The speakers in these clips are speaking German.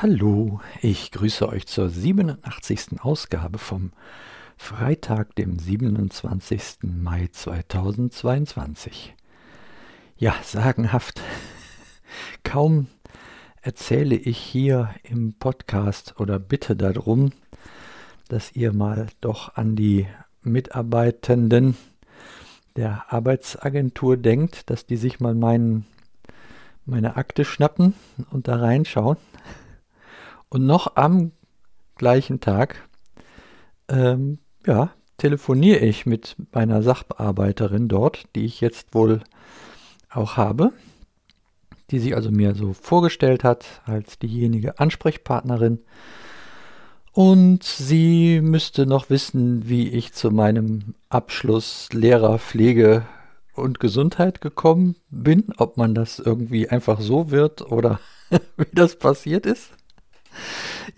Hallo, ich grüße euch zur 87. Ausgabe vom Freitag, dem 27. Mai 2022. Ja, sagenhaft. Kaum erzähle ich hier im Podcast oder bitte darum, dass ihr mal doch an die Mitarbeitenden der Arbeitsagentur denkt, dass die sich mal meinen, meine Akte schnappen und da reinschauen. Und noch am gleichen Tag, ähm, ja, telefoniere ich mit meiner Sachbearbeiterin dort, die ich jetzt wohl auch habe, die sich also mir so vorgestellt hat als diejenige Ansprechpartnerin. Und sie müsste noch wissen, wie ich zu meinem Abschluss Lehrer Pflege und Gesundheit gekommen bin, ob man das irgendwie einfach so wird oder wie das passiert ist.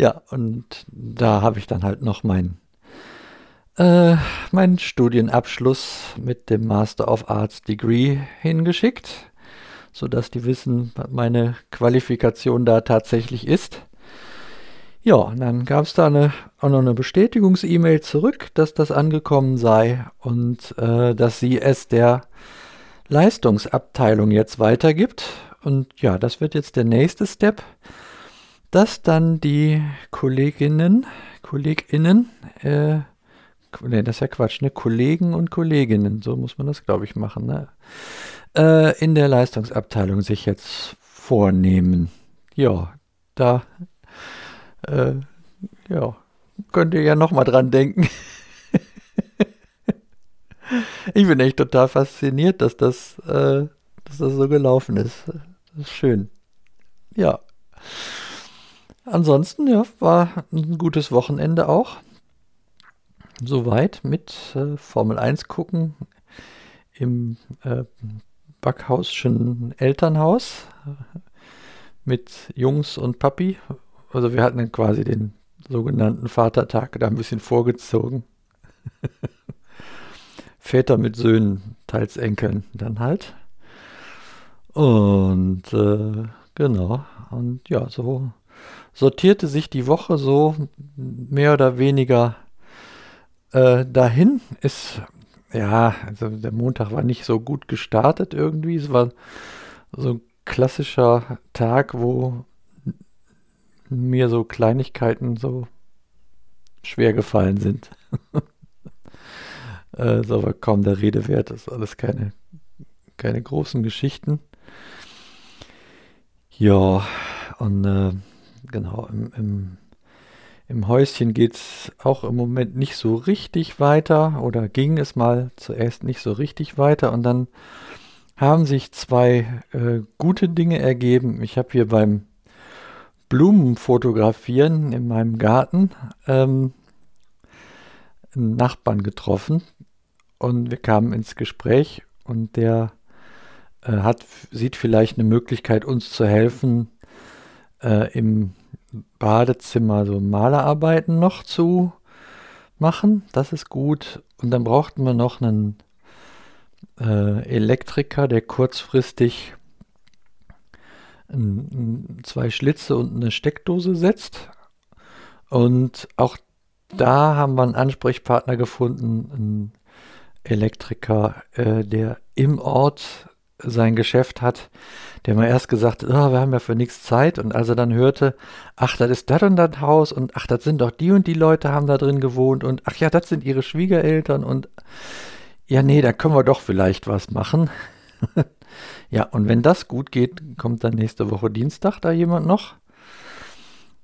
Ja, und da habe ich dann halt noch mein, äh, meinen Studienabschluss mit dem Master of Arts Degree hingeschickt, sodass die wissen, was meine Qualifikation da tatsächlich ist. Ja, und dann gab es da eine, auch noch eine Bestätigungs-E-Mail zurück, dass das angekommen sei und äh, dass sie es der Leistungsabteilung jetzt weitergibt. Und ja, das wird jetzt der nächste Step dass dann die Kolleginnen, KollegInnen, äh, ne, das ist ja Quatsch, ne, Kollegen und Kolleginnen, so muss man das, glaube ich, machen, ne, äh, in der Leistungsabteilung sich jetzt vornehmen. Ja, da, äh, ja, könnt ihr ja nochmal dran denken. ich bin echt total fasziniert, dass das, äh, dass das so gelaufen ist. Das ist schön. Ja. Ansonsten, ja, war ein gutes Wochenende auch. Soweit mit äh, Formel 1 gucken im äh, Backhausschen Elternhaus mit Jungs und Papi. Also wir hatten dann quasi den sogenannten Vatertag da ein bisschen vorgezogen. Väter mit Söhnen, teils Enkeln dann halt. Und äh, genau. Und ja, so sortierte sich die Woche so mehr oder weniger äh, dahin. Ist, ja, also der Montag war nicht so gut gestartet irgendwie. Es war so ein klassischer Tag, wo mir so Kleinigkeiten so schwer gefallen sind. äh, ist aber kaum der Rede wert. Das ist alles keine, keine großen Geschichten. Ja, und äh, genau, im, im, im Häuschen geht es auch im Moment nicht so richtig weiter oder ging es mal zuerst nicht so richtig weiter und dann haben sich zwei äh, gute Dinge ergeben. Ich habe hier beim Blumenfotografieren in meinem Garten ähm, einen Nachbarn getroffen und wir kamen ins Gespräch und der äh, hat, sieht vielleicht eine Möglichkeit, uns zu helfen, äh, im Badezimmer so Malerarbeiten noch zu machen. Das ist gut. Und dann brauchten wir noch einen äh, Elektriker, der kurzfristig ein, ein, zwei Schlitze und eine Steckdose setzt. Und auch da haben wir einen Ansprechpartner gefunden, einen Elektriker, äh, der im Ort sein Geschäft hat, der mir erst gesagt, oh, wir haben ja für nichts Zeit. Und als er dann hörte, ach, das ist das und das Haus und ach, das sind doch die und die Leute haben da drin gewohnt und ach ja, das sind ihre Schwiegereltern und ja, nee, da können wir doch vielleicht was machen. ja, und wenn das gut geht, kommt dann nächste Woche Dienstag da jemand noch.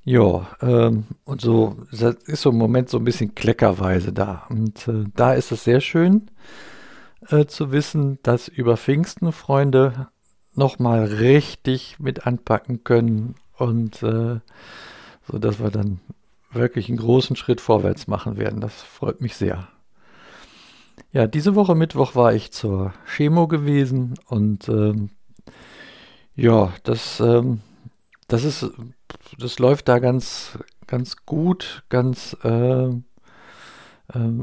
Ja, ähm, und so, ist so im Moment so ein bisschen kleckerweise da. Und äh, da ist es sehr schön äh, zu wissen, dass über Pfingsten Freunde nochmal richtig mit anpacken können und äh, so dass wir dann wirklich einen großen Schritt vorwärts machen werden. Das freut mich sehr. Ja, diese Woche Mittwoch war ich zur Chemo gewesen und ähm, ja, das, ähm, das ist, das läuft da ganz, ganz gut, ganz, äh, äh,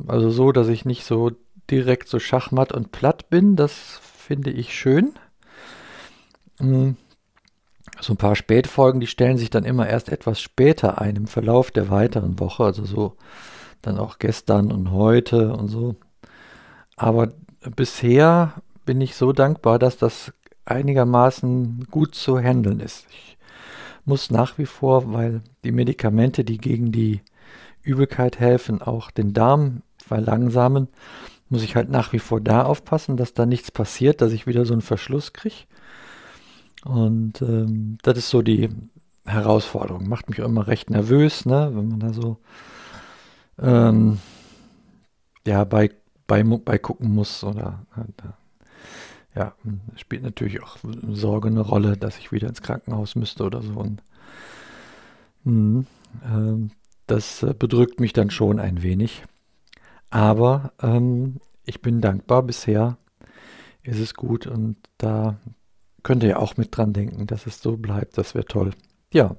also so, dass ich nicht so direkt so schachmatt und platt bin. Das finde ich schön. Mm. so ein paar Spätfolgen, die stellen sich dann immer erst etwas später ein im Verlauf der weiteren Woche, also so dann auch gestern und heute und so. Aber bisher bin ich so dankbar, dass das einigermaßen gut zu handeln ist. Ich muss nach wie vor, weil die Medikamente, die gegen die Übelkeit helfen, auch den Darm verlangsamen, muss ich halt nach wie vor da aufpassen, dass da nichts passiert, dass ich wieder so einen Verschluss kriege. Und ähm, das ist so die Herausforderung. Macht mich auch immer recht nervös, ne, wenn man da so ähm, ja bei, bei, bei gucken muss oder ja, spielt natürlich auch Sorge eine Rolle, dass ich wieder ins Krankenhaus müsste oder so. Und mh, ähm, das äh, bedrückt mich dann schon ein wenig. Aber ähm, ich bin dankbar. Bisher ist es gut und da könnt ihr auch mit dran denken, dass es so bleibt. Das wäre toll. Ja,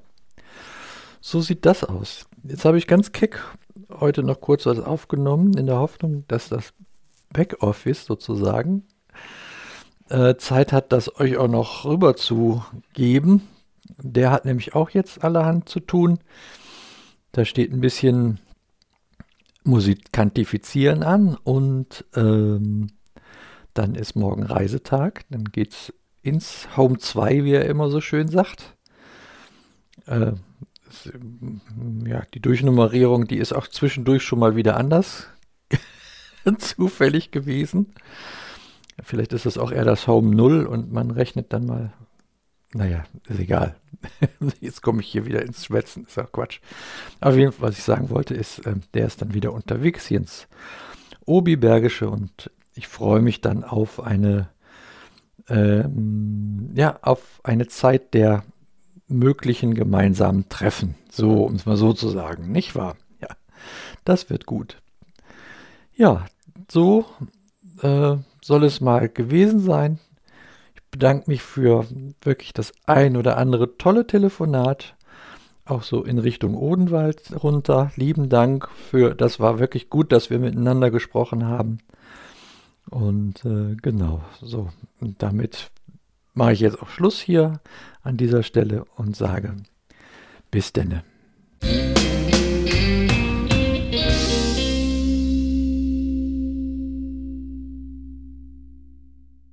so sieht das aus. Jetzt habe ich ganz keck heute noch kurz was aufgenommen, in der Hoffnung, dass das Backoffice sozusagen äh, Zeit hat, das euch auch noch rüber zu geben. Der hat nämlich auch jetzt allerhand zu tun. Da steht ein bisschen Musikantifizieren an und ähm, dann ist morgen Reisetag. Dann geht es ins Home 2, wie er immer so schön sagt. Äh, ist, ja, die Durchnummerierung, die ist auch zwischendurch schon mal wieder anders zufällig gewesen. Vielleicht ist es auch eher das Home 0 und man rechnet dann mal. Naja, ist egal. Jetzt komme ich hier wieder ins Schwätzen, ist auch Quatsch. Aber jeden Fall, was ich sagen wollte, ist, äh, der ist dann wieder unterwegs hier ins Obi-Bergische und ich freue mich dann auf eine ähm, ja, auf eine Zeit der möglichen gemeinsamen Treffen. So, um es mal so zu sagen, nicht wahr? Ja, das wird gut. Ja, so äh, soll es mal gewesen sein. Bedanke mich für wirklich das ein oder andere tolle Telefonat. Auch so in Richtung Odenwald runter. Lieben Dank für, das war wirklich gut, dass wir miteinander gesprochen haben. Und äh, genau, so. Und damit mache ich jetzt auch Schluss hier an dieser Stelle und sage bis denne.